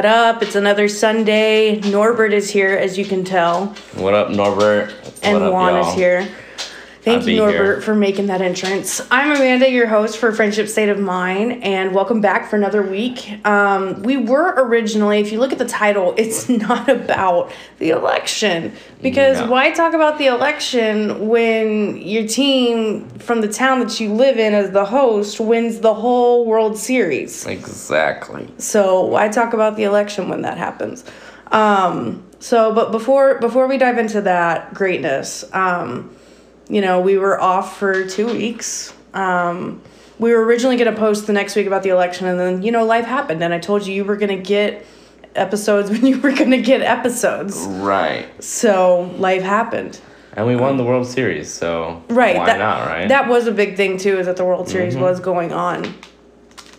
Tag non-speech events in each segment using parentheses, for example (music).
What up? It's another Sunday. Norbert is here, as you can tell, What up, Norbert? and up, Juan y'all? is here. Thank I'll you, be Norbert, here. for making that entrance. I'm Amanda, your host for Friendship State of Mind, and welcome back for another week. Um, we were originally, if you look at the title, (laughs) it's not about the election. Because No. why talk about the election when your team from the town that you live in as the host wins the whole World Series? Exactly. So why talk about the election when that happens? Um, so, but before before we dive into that greatness, um, you know, we were off for two weeks. Um, we were originally going to post the next week about the election, and then you know, life happened, and I told you you were going to get episodes (laughs) when you were going to get episodes. Right. So life happened. And we won the World Series, so Right. why that, not, right? That was a big thing too, is that the World Series Mm-hmm. was going on.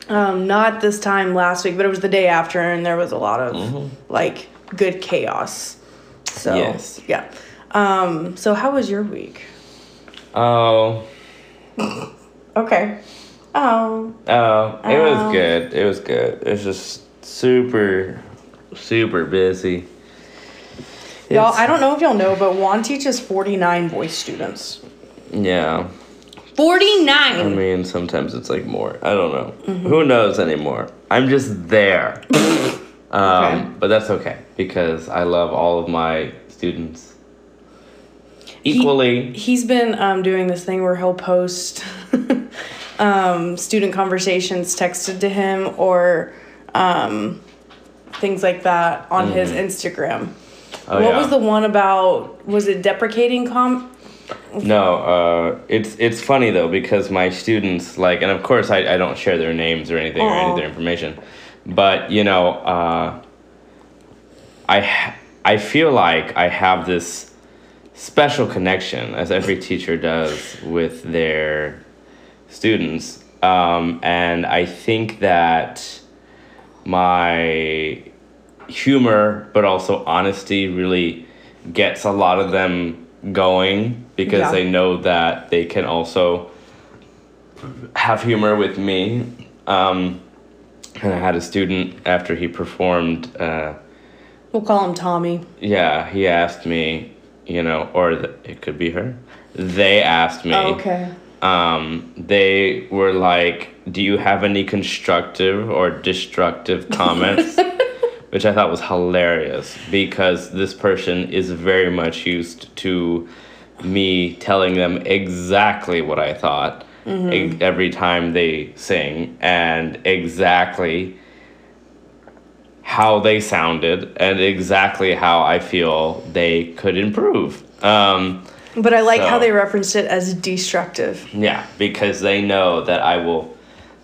Um, not this time last week, but it was the day after, and there was a lot of like good chaos. So Mm-hmm. Yes. yeah. Um, so how was your week? Oh, Okay. Oh. oh, it Oh. was good. It was good. It was just super, super busy. Y'all, I don't know if y'all know, but Juan teaches 49 voice students. Yeah. 49! I mean, sometimes it's like more. I don't know. Mm-hmm. Who knows anymore? I'm just there. (laughs) um, Okay. But that's okay because I love all of my students equally. He's been um, doing this thing where he'll post (laughs) um, student conversations texted to him or um, things like that on his Instagram. Oh, what yeah. was the one about? Was it deprecating com? No, uh, it's it's funny though because my students like, and of course I, I don't share their names or anything or any of their information, but you know, uh, I I feel like I have this special connection as every teacher does with their students, um, and I think that my humor but also honesty really gets a lot of them going because Yeah. they know that they can also have humor with me. Um, and I had a student after he performed. Uh, We'll call him Tommy. yeah, he asked me, you know, or the, it could be her. They asked me. Oh, okay. Um, they were like, "Do you have any constructive or destructive (laughs) comments?" Which I thought was hilarious because this person is very much used to me telling them exactly what I thought e- every time they sing and exactly how they sounded and exactly how I feel they could improve. Um, But I like how they referenced it as destructive. yeah, because they know that I will,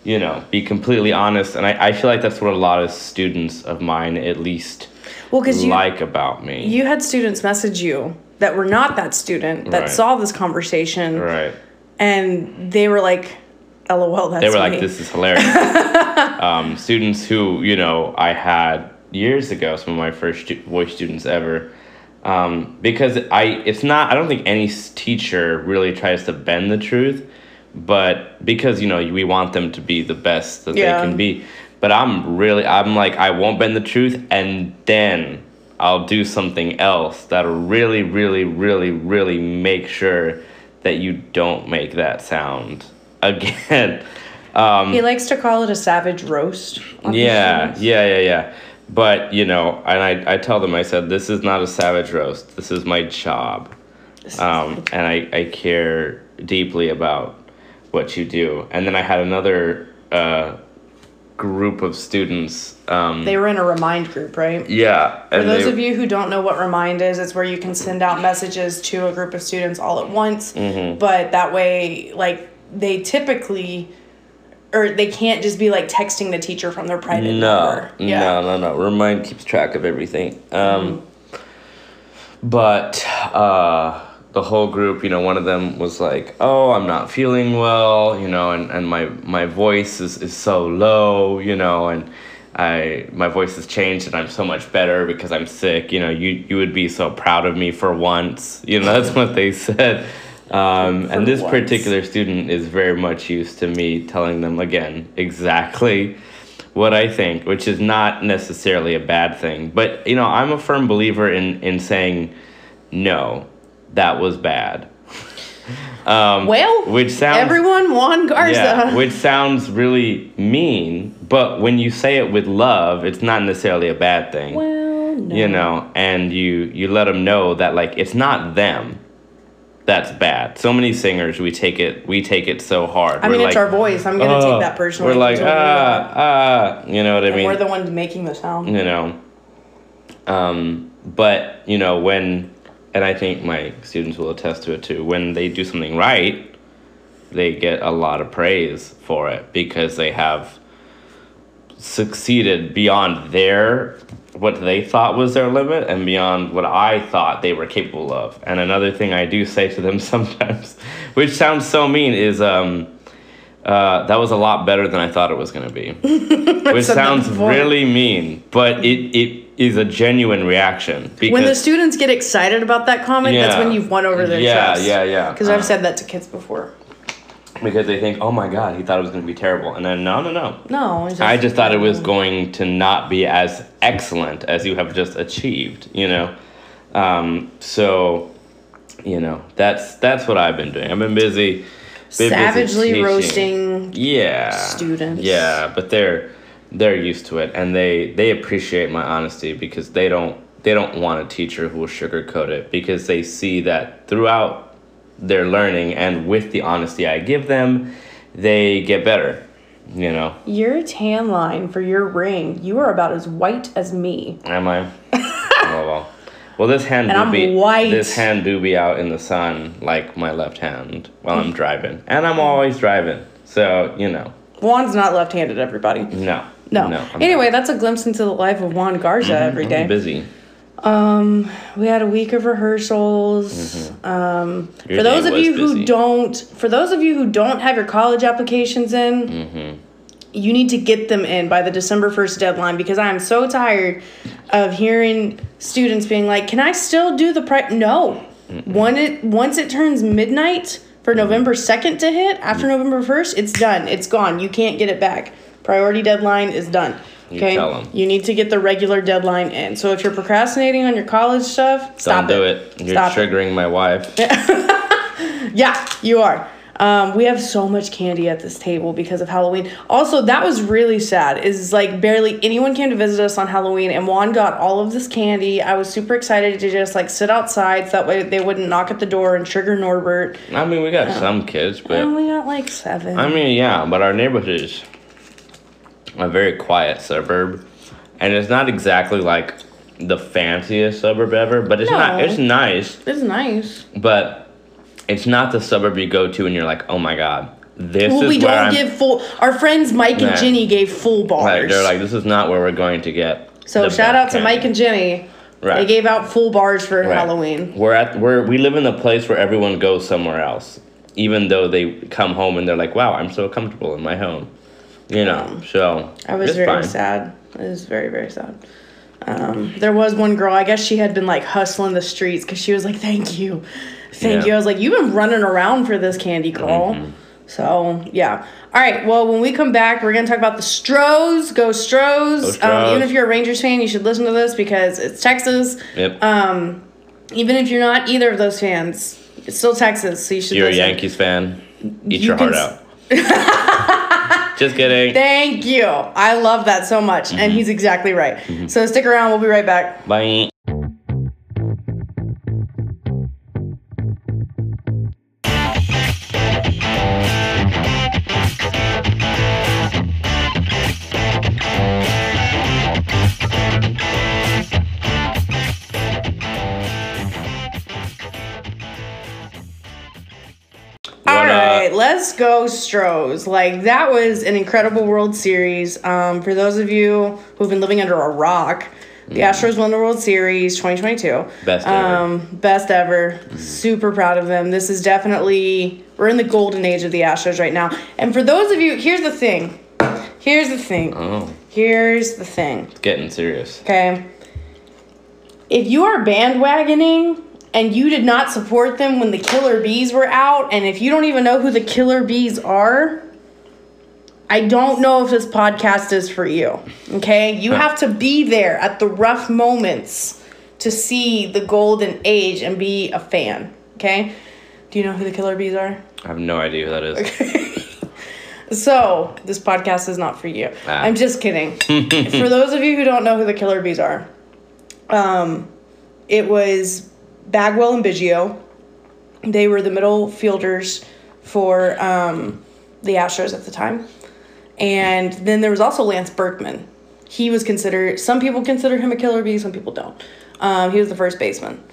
you know, be completely honest. And I, I feel like that's what a lot of students of mine at least Well, because you like about me. you had students message you that were not that student that Right. saw this conversation right. and they were like, "LOL, that's They were me." like, this is hilarious. (laughs) um, students who, you know, I had years ago, some of my first voice students ever. Um, because I, it's not, I don't think any teacher really tries to bend the truth, but because, you know, we want them to be the best that Yeah. they can be. But I'm really, I'm like, I won't bend the truth, and then I'll do something else that'll really, really, really, really make sure that you don't make that sound again. (laughs) Um, He likes to call it a savage roast. yeah, yeah, yeah, yeah. But you know, and I, I tell them, I said, this is not a savage roast. This is my job, um, and I, I care deeply about what you do. And then I had another uh, group of students. Um, They were in a remind group, right? yeah, For those they, of you who don't know what Remind is, it's where you can send out messages to a group of students all at once. Mm-hmm. But that way, like, they typically, or they can't just be like texting the teacher from their private no, number. Yeah. no, no, no. Remind keeps track of everything. Um, But uh, the whole group, you know, one of them was like, "Oh, I'm not feeling well," you know, and, and my my voice is, is so low, you know, and I my voice has changed and I'm so much better because I'm sick. You know, you you would be so proud of me for once. You know, that's what they (laughs) said. Um, and this once. particular student is very much used to me telling them again exactly what I think, which is not necessarily a bad thing. But you know, I'm a firm believer in in saying no, that was bad. (laughs) Um, Well, which sounds everyone Juan Garza. yeah, which sounds really mean, but when you say it with love, it's not necessarily a bad thing. well, no. You know, and you you let them know that like it's not them that's bad. So many singers we take it we take it so hard. I mean, We're it's like, our voice. I'm gonna "Oh," take that personally. We're like ah ah, you know what I And mean? we're the ones making the sound. you know um, but you know when and i think my students will attest to it too when they do something right they get a lot of praise for it because they have succeeded beyond their what they thought was their limit and beyond what i thought they were capable of and another thing i do say to them (laughs) sometimes which sounds so mean is um, uh, that was a lot better than I thought it was going to be. (laughs) Which sounds really mean, but it, it is a genuine reaction. Because, When the students get excited about that comment, that's when you've won over their yeah, trust. Yeah, yeah, Because Uh, I've said that to kids before. Because they think, oh my god, he thought it was going to be terrible. And then, no, no, no. No, it's I just thought it was going to not be as excellent as you have just achieved, you know? Um, so, you know, that's that's what I've been doing. I've been busy. been savagely teaching. roasting. yeah students. yeah but they're they're used to it and they they appreciate my honesty because they don't they don't want a teacher who will sugarcoat it because they see that throughout their learning and with the honesty i give them they get better you know? Your tan line for your ring, you are about as white as me. am i? Oh well. Well this hand (laughs) And do I'm be white. this hand do be out in the sun like my left hand while i'm driving. And i'm always driving so you know. Juan's not left-handed, everybody. no. No. no I'm anyway, that's a glimpse into the life of Juan Garza mm-hmm. every I'm busy Um, we had a week of rehearsals. Um, Mm-hmm. Your for those of you busy. who don't, for those of you who don't have your college applications in, Mm-hmm. you need to get them in by the December first deadline because I am so tired of hearing students being like, "Can I still do the pri?" No, when it once it turns midnight for November second to hit after mm. November first, it's done. It's gone. You can't get it back. Priority deadline is done. Okay. You tell 'em. you need to get the regular deadline in. So if you're procrastinating on your college stuff, stop Don't do it. You're Stop it. triggering my wife. (laughs) Yeah, you are. Um, we have so much candy at this table because of Halloween. Also, that was really sad. Is like barely anyone came to visit us on Halloween, and Juan got all of this candy. I was super excited to just like sit outside, so that way they wouldn't knock at the door and trigger Norbert. I mean, we got some kids, I but only got like seven. I mean, yeah, but our neighborhood is a very quiet suburb, and it's not exactly like the fanciest suburb ever, but it's not. It's nice, it's nice. but it's not the suburb you go to and you're like, oh my god, this Well, is we where don't I'm. give full. Our friends Mike and Nah. Jenny gave full bars. Like, they're like, this is not where we're going to get. so shout out to candy." Mike and Jenny. They gave out full bars for Right. Halloween. We're at we're we live in the place where everyone goes somewhere else, even though they come home and they're like, "Wow, I'm so comfortable in my home," you know. So I was very fine. sad. It was very very sad. Um, there was one girl. I guess she had been like hustling the streets because she was like, "Thank you, thank Yeah. you." I was like, "You've been running around for this candy, girl." Mm-hmm. So yeah. All right. Well, when we come back, we're gonna talk about the Stros. Go Stros! Go Um, even if you're a Rangers fan, you should listen to this because it's Texas. Yep. Um, even if you're not either of those fans, it's still Texas, so you should. You're a. Yankees fan. Eat You your heart s- out. (laughs) Just kidding. Thank you. I love that so much, and Mm-hmm. he's exactly right. So stick around. We'll be right back. Bye. Go Stros. Like that was an incredible World Series. Um, for those of you who've been living under a rock, the Astros won the World Series 2022. Mm. Best ever. Um, best ever. Super proud of them. This is definitely we're in the golden age of the Astros right now. And for those of you, here's the thing. Here's the thing. Oh, Here's the thing. it's getting serious. Okay. If you are bandwagoning and you did not support them when the Killer Bees were out, and if you don't even know who the Killer Bees are, I don't know if this podcast is for you. Okay? You have to be there at the rough moments to see the golden age and be a fan. Okay? Do you know who the Killer Bees are? I have no idea who that is. (laughs) So, this podcast is not for you. Ah. I'm just kidding. (laughs) for those of you who don't know who the Killer Bees are, um, it was Bagwell and Biggio. They were the middle fielders for um, the Astros at the time. And then there was also Lance Berkman. He was considered, some people consider him a killer bee, some people don't. Um, he was the first baseman.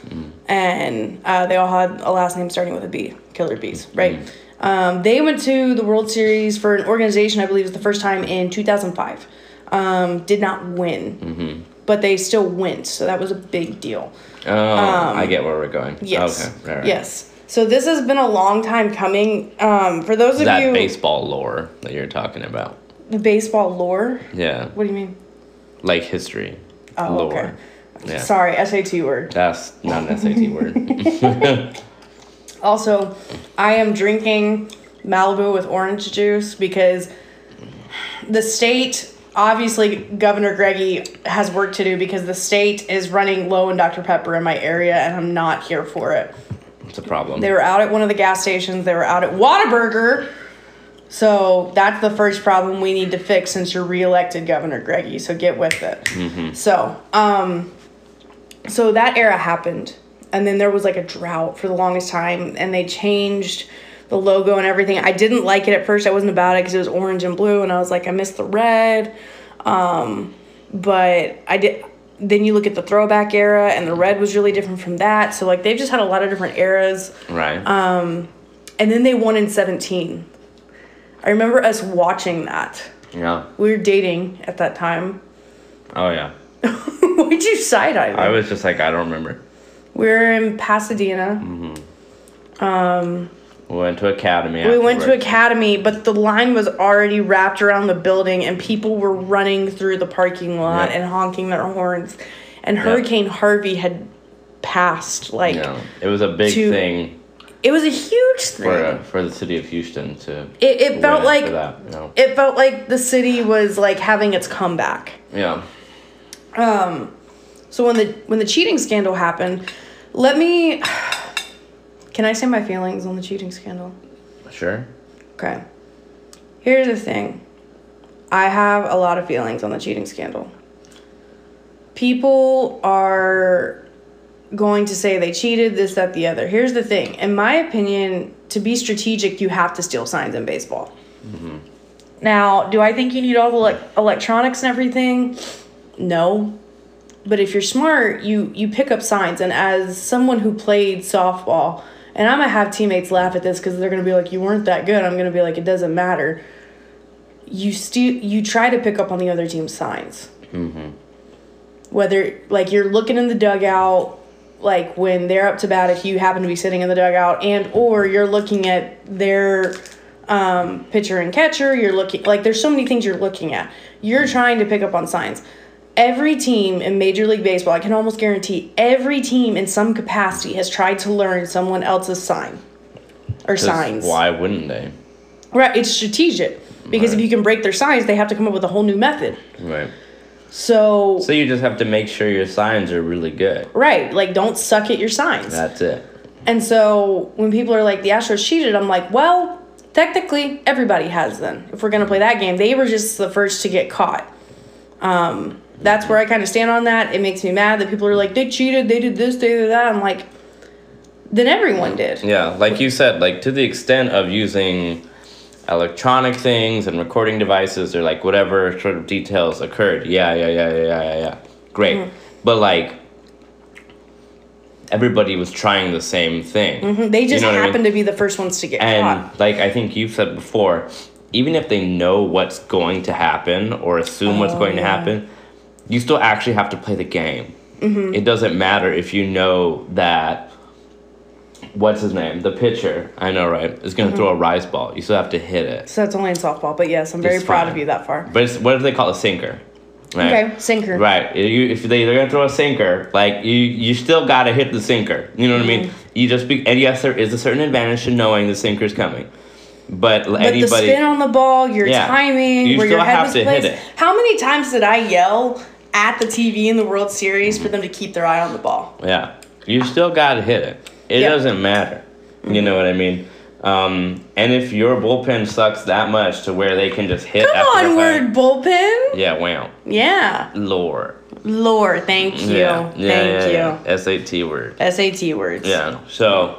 And uh, they all had a last name starting with a B, Killer Bees, right? Um, they went to the World Series for an organization, I believe, it was the first time in 2005. Um, did not win, but they still went, so that was a big deal. Oh, I get where we're going. Um, Yes. Okay. Right, right. Yes. So this has been a long time coming. Um, for those of That you, that baseball lore that you're talking about. the baseball lore. Yeah. What do you mean? Like history. Oh, lore. okay. Yeah. Sorry, SAT word. That's not an SAT (laughs) word. (laughs) Also, I am drinking Malibu with orange juice because the state, obviously, Governor Greggy has work to do because the state is running low in Dr. Pepper in my area and I'm not here for it. It's a problem. They were out at one of the gas stations, they were out at Whataburger. So that's the first problem we need to fix since you're reelected Governor Greggy. So get with it. So, um, so that era happened, and then there was like a drought for the longest time, and they changed the logo and everything. I didn't like it at first. I wasn't about it because it was orange and blue, and I was like, I miss the red. Um, but I did. Then you look at the throwback era, and the red was really different from that. So like they've just had a lot of different eras right. um, and then they won in 17 i remember us watching that yeah. we were dating at that time (laughs) Oh yeah. why'd you side eye I was just like, I don't remember. we were in pasadena We went to academy. we went to academy but the line was already wrapped around the building and people were running through the parking lot Yeah. and honking their horns and hurricane harvey had passed like Yeah. It was a big to- thing it was a huge thing for uh, for the city of Houston to. it, it felt like that, you know? it felt like the city was like having its comeback Yeah. Um, so when the when the cheating scandal happened, let me. Can I say my feelings on the cheating scandal? Sure. Okay. Here's the thing. I have a lot of feelings on the cheating scandal. People are going to say they cheated, this, that, the other. Here's the thing. In my opinion, to be strategic, you have to steal signs in baseball. Mm-hmm. Now, do I think you need all the like, electronics and everything? No. But if you're smart, you you pick up signs. And as someone who played softball, and I'm gonna have teammates laugh at this because they're gonna be like, "You weren't that good." I'm gonna be like, "It doesn't matter." You still you try to pick up on the other team's signs. Whether like you're looking in the dugout, like when they're up to bat, if you happen to be sitting in the dugout, and or you're looking at their um, pitcher and catcher. You're looking like there's so many things you're looking at. You're trying to pick up on signs. Every team in Major League Baseball, I can almost guarantee every team in some capacity has tried to learn someone else's sign or signs. Why wouldn't they? Right, it's strategic because if you can break their signs, they have to come up with a whole new method. Right. So, So you just have to make sure your signs are really good. right, like don't suck at your signs. That's it. And so when people are like the Astros cheated, I'm like, well, technically everybody has then. If we're gonna play that game, they were just the first to get caught. Um, that's where I kind of stand on that. It makes me mad that people are like they cheated, they did this, they did that. I'm like, then everyone did. Yeah, like you said, like to the extent of using electronic things and recording devices or like whatever sort of details occurred. Yeah, yeah, yeah, yeah, yeah, yeah, yeah. Great. Mm-hmm. But like everybody was trying the same thing. Mhm, They just know what I mean? happened to be the first ones to get And caught. And like I think you've said before, even if they know what's going to happen or assume what's Oh, going to happen, you still actually have to play the game. Mm-hmm. It doesn't matter if you know that what's his name, the pitcher, I know right, is Mm-hmm. going to throw a rise ball. You still have to hit it. So that's only in softball, but yes, I'm very It's proud fine. of you that far. But it's, what do they call it? A sinker. Right? Okay, sinker. Right. You, if they, they're gonna throw a sinker, like you, you still gotta hit the sinker. You know what I mean? Mm-hmm. You just be, and yes, there is a certain advantage to knowing the sinker's coming. but, But anybody the spin on the ball, your Yeah. timing, You where your still head have was to hit placed. it. How many times did I yell at the TV in the World Series for them to keep their eye on the ball? Yeah, you still got to hit it. It Yeah. doesn't matter. You know what I mean? Um, and if your bullpen sucks that much to where they can just hit Come on, word bullpen. yeah, wow, Yeah, Lord, Lord, thank you, yeah, yeah, thank yeah, you. yeah. SAT word, SAT words. yeah. So,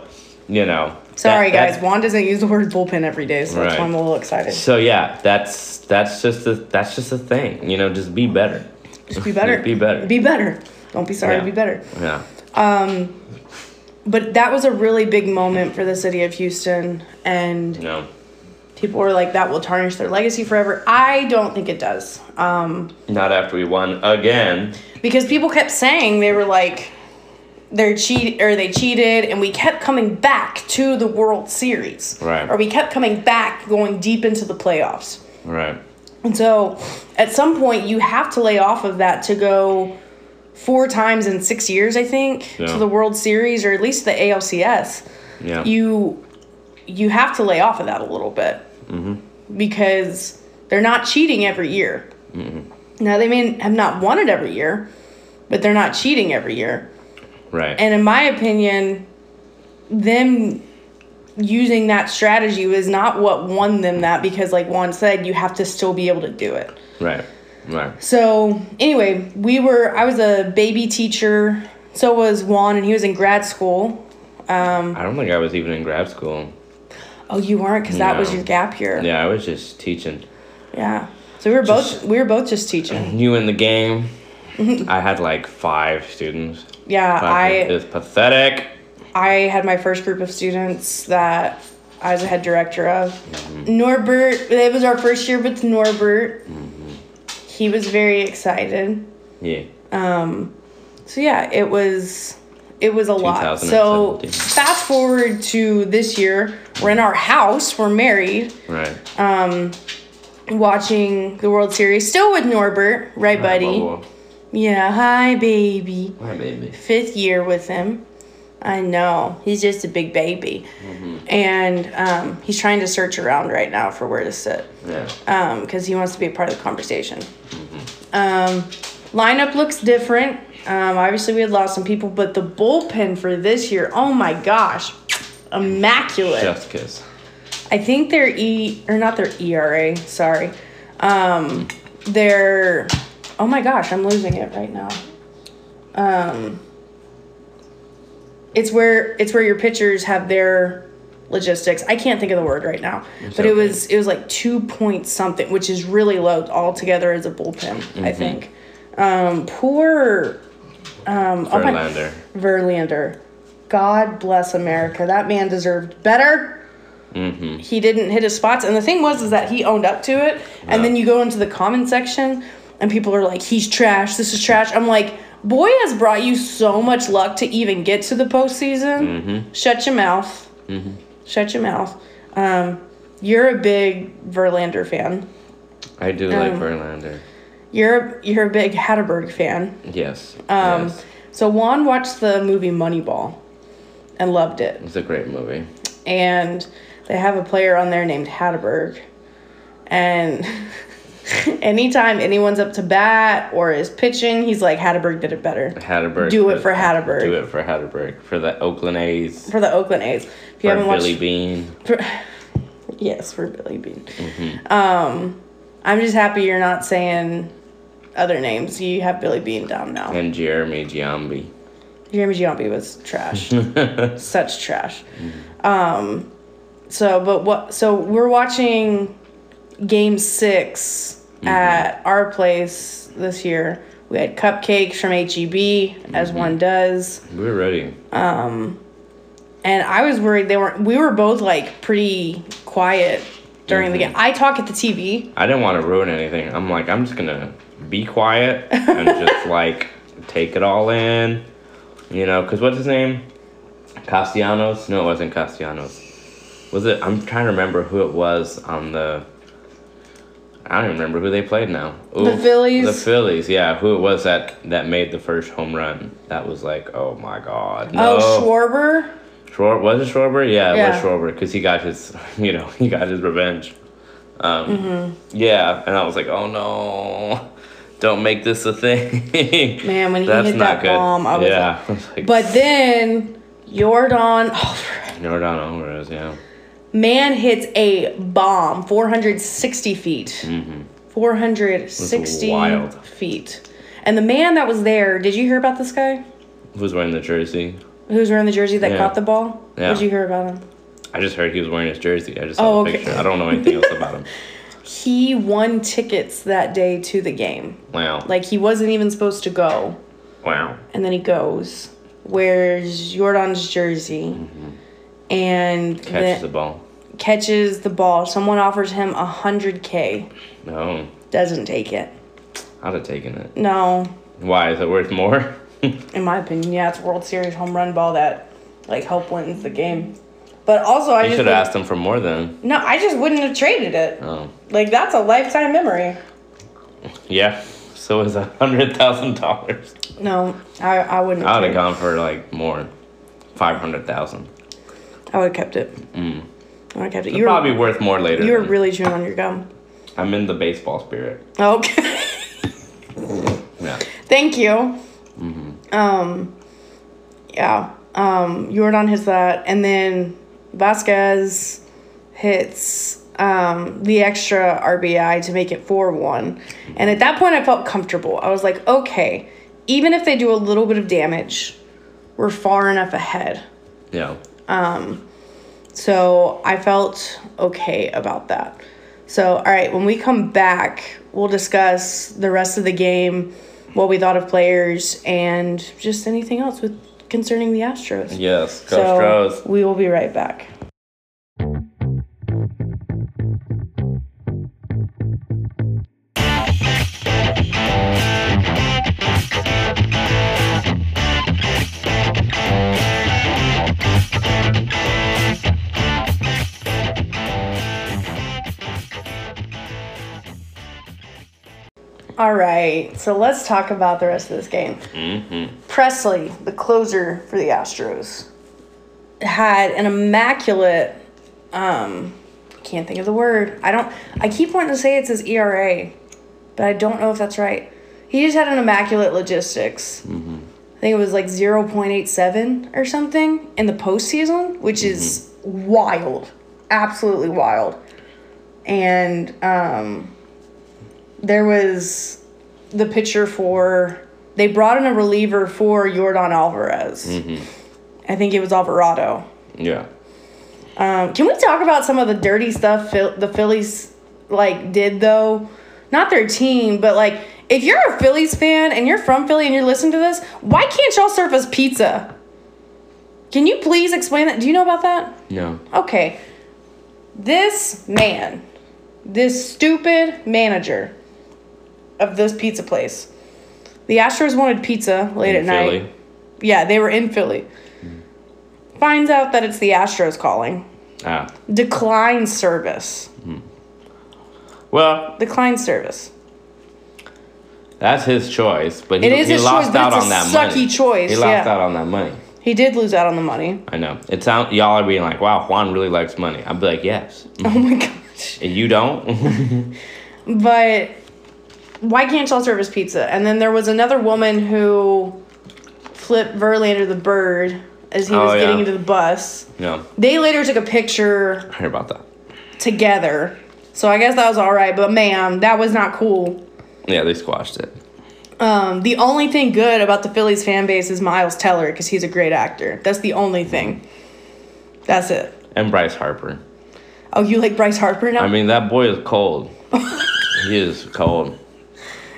you know, Sorry, that- guys. Juan doesn't use the word bullpen every day, so that's why I'm a little excited. So yeah, that's that's just a that's just a thing. You know, just be better. Just be better. be better. Be better. Don't be sorry. Yeah. Be better. Yeah. Um, But that was a really big moment for the city of Houston, and No. people were like, "That will tarnish their legacy forever." I don't think it does, um, Not after we won again. because people kept saying they were like, they're cheat or they cheated, and we kept coming back to the World Series, Right. Or we kept coming back, going deep into the playoffs. Right. And so at some point you have to lay off of that to go four times in six years, I think, Yeah. to the World Series or at least the ALCS. Yeah. You you have to lay off of that a little bit mm-hmm. because they're not cheating every year. Mm-hmm. Now they may have not won it every year, but they're not cheating every year. right. And in my opinion, them using that strategy was not what won them that because like Juan said, you have to still be able to do it. right. Right. So anyway, we were. I was a baby teacher. So was Juan, and he was in grad school. um, I don't think I was even in grad school. Oh, you weren't, because that was your gap year. Yeah, I was just teaching. Yeah. So we were both we were both just teaching. (laughs) You in the game. (laughs) I had like five students. Yeah. It I was pathetic. I had my first group of students that I was a head director of. Mm-hmm. Norbert. It was our first year with Norbert. He was very excited. Yeah. So yeah, it was it was a lot. So fast forward to this year, we're in our house, we're married, Right. Um, watching the World Series, still with Norbert, right, buddy? Whoa, whoa. Yeah, hi, baby. Hi, baby. Fifth year with him. I know he's just a big baby, and um, he's trying to search around right now for where to sit. Yeah. because he wants to be a part of the conversation. Um, lineup looks different. Um, obviously, we had lost some people, but the bullpen for this year, oh my gosh, immaculate. Chef's kiss. I think their E or not their ERA, sorry. Um, their oh my gosh, I'm losing it right now. Um, it's where it's where your pitchers have their logistics. I can't think of the word right now, but it was it was like two point something, which is really low altogether as a bullpen. I think. Um, poor um, oh my- Verlander. Verlander. God bless America. That man deserved better. Mm-hmm. He didn't hit his spots, and the thing was is that he owned up to it. And then you go into the comment section, and people are like, "He's trash. This is trash." I'm like, "Boy has brought you so much luck to even get to the postseason. Shut your mouth. Shut your mouth. Um, you're a big Verlander fan. I do like Um, Verlander. You're you're a big Hatterberg fan. Yes. Um, yes. So Juan watched the movie Moneyball, and loved it. It's a great movie. and they have a player on there named Hatterberg. And (laughs) (laughs) anytime anyone's up to bat or is pitching, he's like, Hatterberg did it better. Hatterberg. Do it for Hatterberg. Do it for Hatterberg. For the Oakland A's. For the Oakland A's. If you For haven't Billy watched. Beane. For, (laughs) yes, for Billy Beane. Mm-hmm. Um, I'm just happy you're not saying other names. You have Billy Beane down now. And Jeremy Giambi. Jeremy Giambi was trash. (laughs) Such trash. Mm-hmm. Um, so, but what? So we're watching Game 6 Mm-hmm. at our place this year. We had cupcakes from HEB, as Mm-hmm. one does, We're ready. Um, and I was worried they weren't. We were both like pretty quiet during the Mm-hmm. game. I talk at the TV. I didn't want to ruin anything. I'm like, I'm just gonna be quiet and (laughs) just like take it all in, you know. Cause what's his name? Castellanos? No, it wasn't Castellanos. Was it? I'm trying to remember who it was on the. I don't even remember who they played now. The Phillies? The Phillies, yeah. Who it was that that made the first home run? That was like, oh my god. No. Oh, Schwarber. Schwar- was it Schwarber? Yeah, it Yeah. was Schwarber because he got his, (laughs) you know, he got his revenge. Um, Mm-hmm. Yeah, and I was like, oh no, don't make this a thing. (laughs) Man, when he That's hit not that good. bomb, I was yeah, I was (laughs) like, But then Jordan Alvarez, Jordan Alvarez, yeah. Man hits a bomb 460 feet. Mm-hmm. 460 wild. feet. And the man that was there, did you hear about this guy? Who's wearing the jersey? Who's wearing the jersey that Yeah. caught the ball? Yeah. What did you hear about him? I just heard he was wearing his jersey. I just saw Oh, the okay. picture. I don't know anything else about him. (laughs) (laughs) He won tickets that day to the game. Wow. Like he wasn't even supposed to go. wow. And then he goes, wears Jordan's jersey, and Mm-hmm. Catches the then ball. Catches the ball. Someone offers him a hundred K. No, Doesn't take it. I'd have taken it. No, Why? Is it worth more? (laughs) in my opinion, yeah, it's World Series home run ball that like help wins the game. But also, I You should have asked him for more then. no, I just wouldn't have traded it. Oh. Like that's a lifetime memory. Yeah. So is a hundred thousand dollars. No, I I wouldn't. I would have gone for like more. Five hundred thousand. I would have kept it. Mm. I would kept it. It'd You probably worth more later. you were then. really chewing on your gum. I'm in the baseball spirit. Okay. Yeah. Thank you. Mm-hmm. Um, yeah. Um, Jordan hits that, and then Vázquez hits um, the extra RBI to make it 4 1. And at that point, I felt comfortable. I was like, okay, even if they do a little bit of damage, we're far enough ahead. Yeah. So I felt okay about that. So, all right, when we come back, we'll discuss the rest of the game, what we thought of players, and just anything else with concerning the Astros. Yes. Go so Stros. we will be right back. All right, so let's talk about the rest of this game. Mm-hmm. Pressly, the closer for the Astros, had an immaculate um can't think of the word. I don't I keep wanting to say it's his ERA, but I don't know if that's right. He just had an immaculate logistics. I think it was like 0.87 or something in the postseason, which is wild. Absolutely wild. And um there was the pitcher for they brought in a reliever for Jordan Alvarez. I think it was Alvarado. Yeah. Um, can we talk about some of the dirty stuff Phil- the Phillies like did though? Not their team, but like if you're a Phillies fan and you're from Philly and you're listening to this, why can't y'all serve us pizza? Can you please explain that? Do you know about that? No. Okay. This man, this stupid manager of this pizza place. The Astros wanted pizza late In at Philly. night. Yeah, they were in Philly. Finds out that it's the Astros calling. Ah. Decline service. Well, Decline service. that's his choice, but he, It is he his lost choice, but out it's a on that sucky money. choice, He lost yeah. out on that money. He did lose out on the money. I know. It sound y'all are being like, "Wow, Juan really likes money." I'd be like, "Yes." Oh my (laughs) gosh. And you don't? (laughs) But why can't y'all serve us pizza? And then there was another woman who flipped Verlander the bird as he Oh, was getting into the bus. no. They later took a picture I heard about that. together. So I guess that was all right, but ma'am, that was not cool. Yeah, they squashed it. Um, the only thing good about the Phillies fan base is Miles Teller because he's a great actor. That's the only thing. That's it. And Bryce Harper. Oh, you like Bryce Harper now? I mean, that boy is cold. (laughs) he is cold.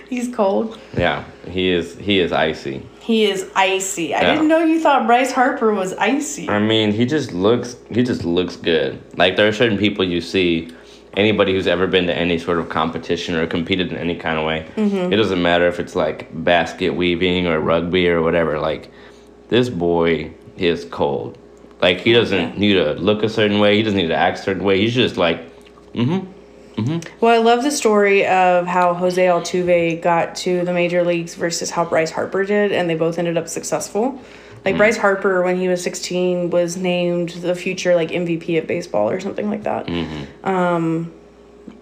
He's cold. Yeah, he is. He is icy. He is icy. I Yeah. didn't know you thought Bryce Harper was icy. I mean, he just looks. He just looks good. Like there are certain people you see. Anybody who's ever been to any sort of competition or competed in any kind of way, Mm-hmm. it doesn't matter if it's like basket weaving or rugby or whatever. Like this boy is cold. Like he doesn't need to look a certain way. He doesn't need to act a certain way. He's just like, Mm-hmm. Well, I love the story of how Jose Altuve got to the major leagues versus how Bryce Harper did, and they both ended up successful. Like mm-hmm. Bryce Harper, when he was 16, was named the future like MVP of baseball or something like that. Mm-hmm. Um,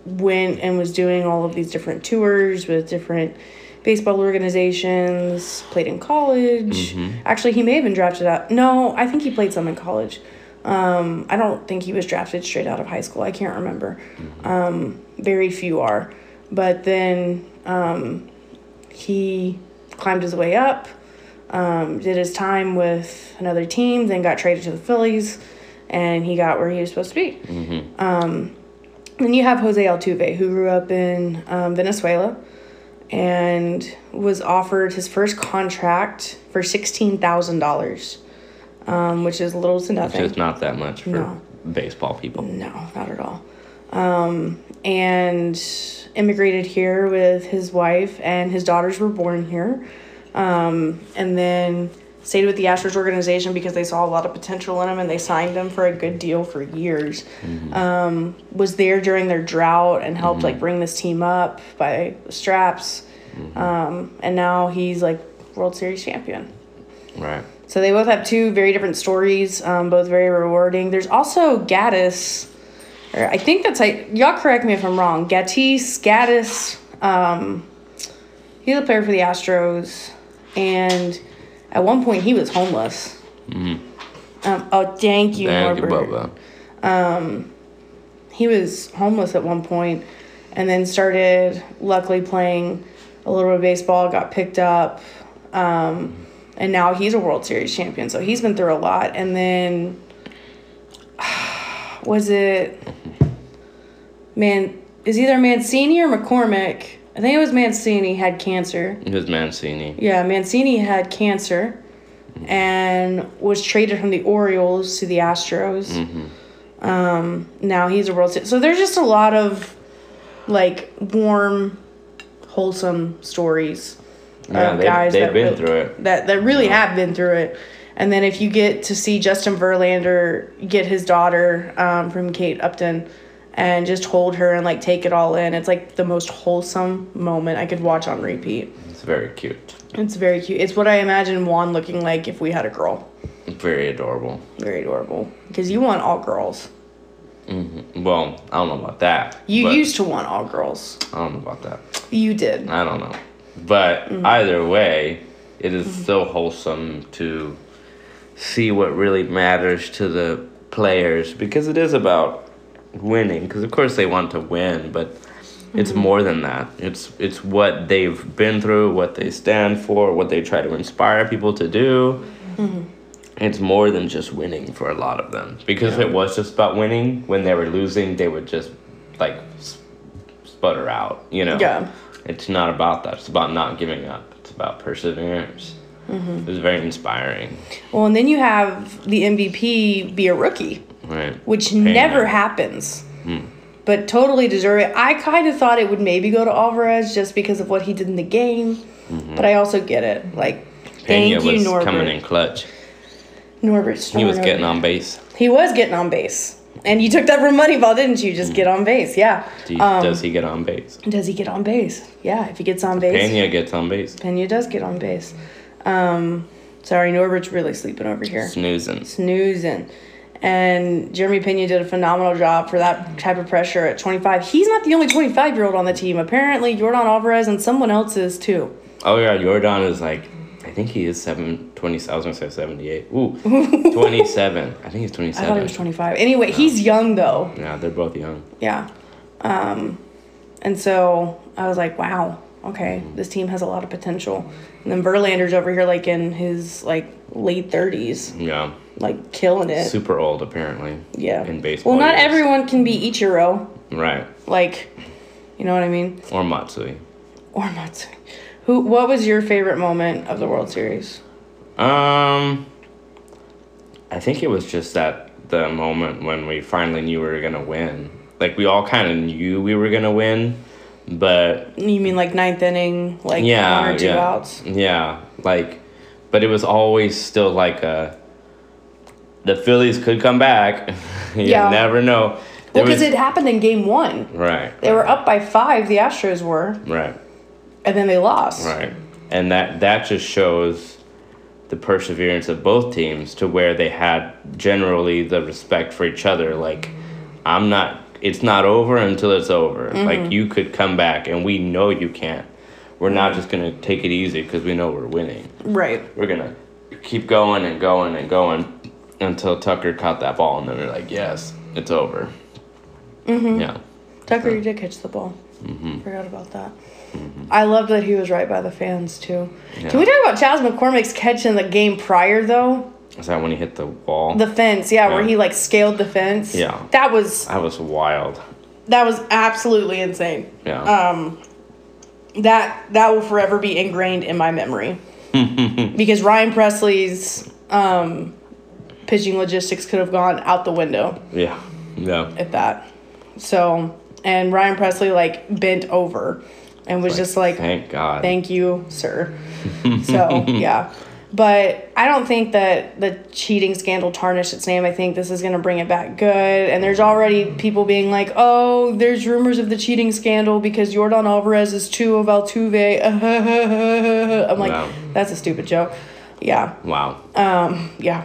went and was doing all of these different tours with different baseball organizations. Played in college. Actually, he may have been drafted out. No, I think he played some in college. Um, I don't think he was drafted straight out of high school. I can't remember. Um, very few are. But then um, he climbed his way up, um, did his time with another team, then got traded to the Phillies, and he got where he was supposed to be. Um, then you have Jose Altuve, who grew up in um, Venezuela and was offered his first contract for $16,000, um, which is little to Which nothing. is not that much for No. baseball people. No, not at all. Um, and immigrated here with his wife, and his daughters were born here. Um, and then stayed with the Astros organization because they saw a lot of potential in him and they signed him for a good deal for years. Um, was there during their drought and helped like bring this team up by straps. Um, and now he's like World Series champion. Right. So they both have two very different stories, um, both very rewarding. There's also Gattis, or I think that's like y'all correct me if I'm wrong. Gattis Gattis, um, he's a player for the Astros, and at one point he was homeless. Um, oh, thank you, Thank you, Norbert. Bubba. He was homeless at one point, and then started luckily playing a little bit of baseball. Got picked up. Um, and now he's a World Series champion. So he's been through a lot. And then (sighs) was it man? Is either Mancini or McCormick? I think it was Mancini had cancer. It was Mancini. Yeah, Mancini had cancer, and was traded from the Orioles to the Astros. Um, now he's a World Series. So there's just a lot of like warm, wholesome stories Yeah, of they, guys they've that been really- through it. that that really have been through it. And then if you get to see Justin Verlander get his daughter um, from Kate Upton and just hold her and like take it all in, it's like the most wholesome moment I could watch on repeat. It's very cute. It's very cute. It's what I imagine Juan looking like if we had a girl. Very adorable. Very adorable. Because you want all girls. Well, I don't know about that. You used to want all girls. I don't know about that. You did. I don't know. But Mm-hmm. either way, it is still wholesome to see what really matters to the players because it is about winning. Because of course they want to win, but it's Mm-hmm. more than that. It's it's what they've been through, what they stand for, what they try to inspire people to do. Mm-hmm. It's more than just winning for a lot of them. Because if it was just about winning, when they were losing, they would just like sputter out. You know. Yeah. It's not about that. It's about not giving up. It's about perseverance. Mm-hmm. It was very inspiring. Well, and then you have the MVP be a rookie. Right. which Pena. never happens. But totally deserve it. I kind of thought it would maybe go to Alvarez just because of what he did in the game. But I also get it. Like, Pena thank you, was Norbert. coming in clutch. Norbert He was Storno. getting on base. He was getting on base. And you took that from Moneyball, didn't you? Just get on base. Yeah. Do- Um, does he get on base? Does he get on base? Yeah, if he gets on base. Pena gets on base. Pena does get on base. Um, sorry, Norbert's really sleeping over here. Snoozing. snoozing. And Jeremy Pena did a phenomenal job for that type of pressure at 25. He's not the only 25 year old on the team. Apparently, Jordan Alvarez and someone else is too. Oh yeah, Jordan is like, I think he is seven twenty. I was gonna say seventy eight. Ooh, (laughs) twenty seven. I think he's twenty-seven. I thought he was 25. Anyway, he's young though. Yeah, they're both young. Yeah. Um, and so I was like, wow, okay, this team has a lot of potential. And then Verlander's over here, like in his like late 30s, Yeah, like killing it. super old apparently. yeah. in baseball Well, not years. everyone can be Ichiro. Right. Like, you know what I mean? Or Matsui. Or Matsui. Who? What was your favorite moment of the World Series? Um, I think it was just that the moment when we finally knew we were gonna win. Like we all kind of knew we were gonna win, but You mean like ninth inning, like yeah, one or two yeah, outs? yeah, like, but it was always still like a. The Phillies could come back. (laughs) you Yeah. never know. Well, because it happened in Game One. right, They were up by five. The Astros were, right, and then they lost. right, and that that just shows the perseverance of both teams to where they had generally the respect for each other. Like, I'm not. It's not over until it's over. Like you could come back, and we know you can't. We're not just gonna take it easy because we know we're winning. Right. We're gonna keep going and going and going until Tucker caught that ball, and then we're like, yes, it's over. Mm-hmm. Yeah. Tucker, you did catch the ball. I forgot about that. I loved that he was right by the fans too. Yeah. Can we talk about Chas McCormick's catch in the game prior though? Is that when he hit the wall? The fence, yeah, where he like scaled the fence. Yeah. That was that was wild. that was absolutely insane. Yeah. Um, that that will forever be ingrained in my memory (laughs) because Ryan Pressly's um, pitching logistics could have gone out the window yeah. Yeah. at that. So and Ryan Presley like bent over and was just like, Thank God. "Thank you, sir." (laughs) so yeah. But I don't think that the cheating scandal tarnished its name. I think this is going to bring it back good. And there's already people being like, oh, there's rumors of the cheating scandal because Yordan Alvarez is two of Altuve. (laughs) I'm like, Wow. that's a stupid joke. Yeah. wow. Um, Yeah.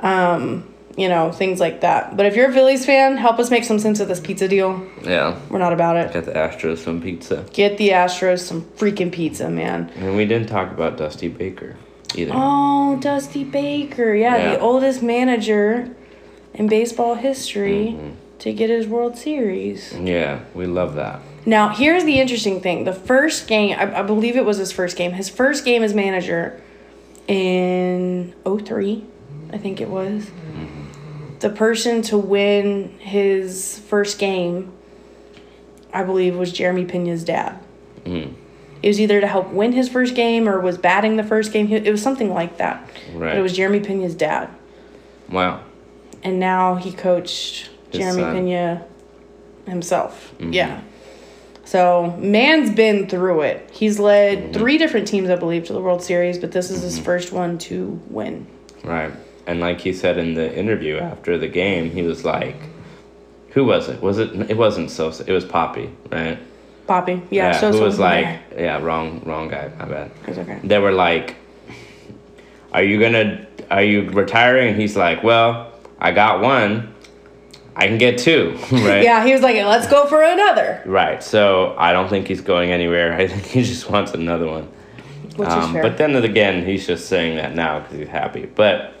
Um, you know, things like that. But if you're a Phillies fan, help us make some sense of this pizza deal. yeah. We're not about it. Get the Astros some pizza. Get the Astros some freaking pizza, man. And we didn't talk about Dusty Baker either. Oh, Dusty Baker. Yeah, Yeah. the oldest manager in baseball history Mm-hmm. to get his World Series. Yeah, we love that. Now, here's the interesting thing. The first game, I, I believe it was his first game. His first game as manager in 03, I think it was. The person to win his first game, I believe, was Jeremy Pena's dad. Mm. It was either to help win his first game or was batting the first game. It was something like that. But Right. it was Jeremy Pena's dad. Wow. And now he coached His Jeremy son. Pena himself. Mhm. Yeah. So, man's been through it. He's led Mm-hmm. three different teams, I believe, to the World Series, but this is his first one to win. Right. And like he said in the interview after the game, he was like, "Who was it? Was it? It wasn't Sosa. It was Poppy, right? Poppy. Yeah, so who so was like, yeah, wrong, wrong guy. My bad. It's okay. They were like, "Are you gonna? Are you retiring?" And he's like, "Well, I got one. I can get two, (laughs) right? Yeah, he was like, let's go for another, Right. So I don't think he's going anywhere. (laughs) I think he just wants another one. which is Um, but then again, he's just saying that now because he's happy. But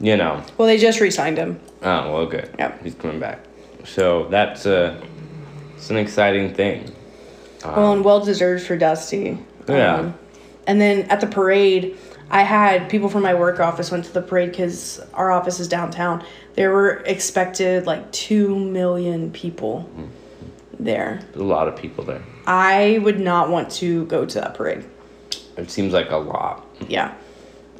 you know, well, they just re signed him. oh well, good. Yep. He's coming back. So that's uh, it's an exciting thing. Well, and well deserved for Dusty. Um, Yeah. Um, and then at the parade, I had people from my work office went to the parade because our office is downtown. There were expected like two million people there. There's a lot of people there. I would not want to go to that parade. It seems like a lot. Yeah.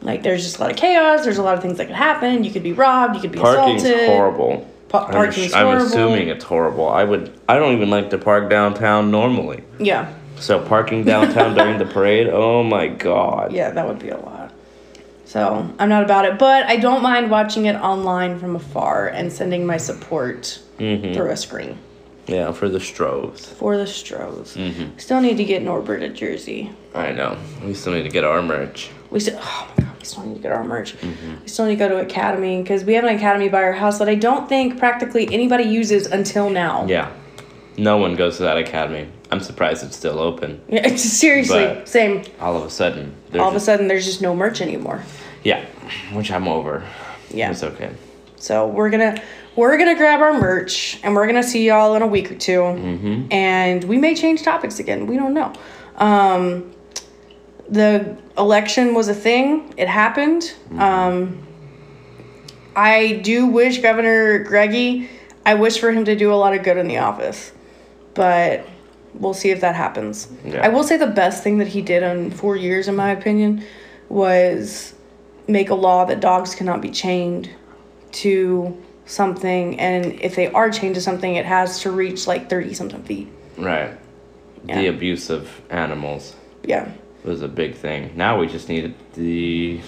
Like there's just a lot of chaos. There's a lot of things that could happen. You could be robbed. You could be assaulted. Parking's assaulted. horrible. Pa- I'm, parking's I'm assuming it's horrible. I would. I don't even like to park downtown normally. Yeah. So parking downtown (laughs) during the parade. Oh my god. Yeah, that would be a lot. So I'm not about it, but I don't mind watching it online from afar and sending my support Mhm. through a screen Yeah, for the Stros. for the Stros. Mhm. Still need to get Norbert a jersey. I know. We still need to get our merch. We still, oh my god, we still need to get our merch. We still need to go to Academy because we have an Academy by our house that I don't think practically anybody uses until now. Yeah. No one goes to that academy. I'm surprised it's still open. Yeah, it's (laughs) seriously But- same. All of a sudden. All of a sudden, there's just no merch anymore. Yeah. Which I'm over. Yeah. It's okay. So we're gonna we're gonna grab our merch and we're gonna see y'all in a week or 2 Mm-hmm. And we may change topics again. We don't know. Um, the election was a thing. It happened. Mm-hmm. Um, I do wish Governor Greggy. I wish for him to do a lot of good in the office, but we'll see if that happens. Yeah. I will say the best thing that he did in four years, in my opinion, was make a law that dogs cannot be chained to something, and if they are chained to something, it has to reach like thirty something feet. Right. Yeah. The abuse of animals Yeah. Was a big thing. Now we just need the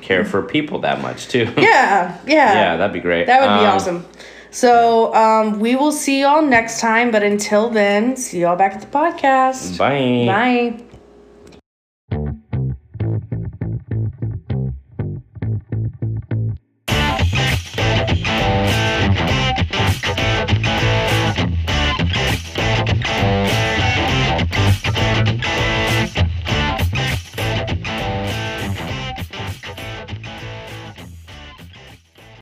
care for people that much too. (laughs) Yeah. Yeah. yeah, that'd be great. That would be Um, awesome. So um, we will see y'all next time, but until then, see y'all back at the podcast. Bye. Bye.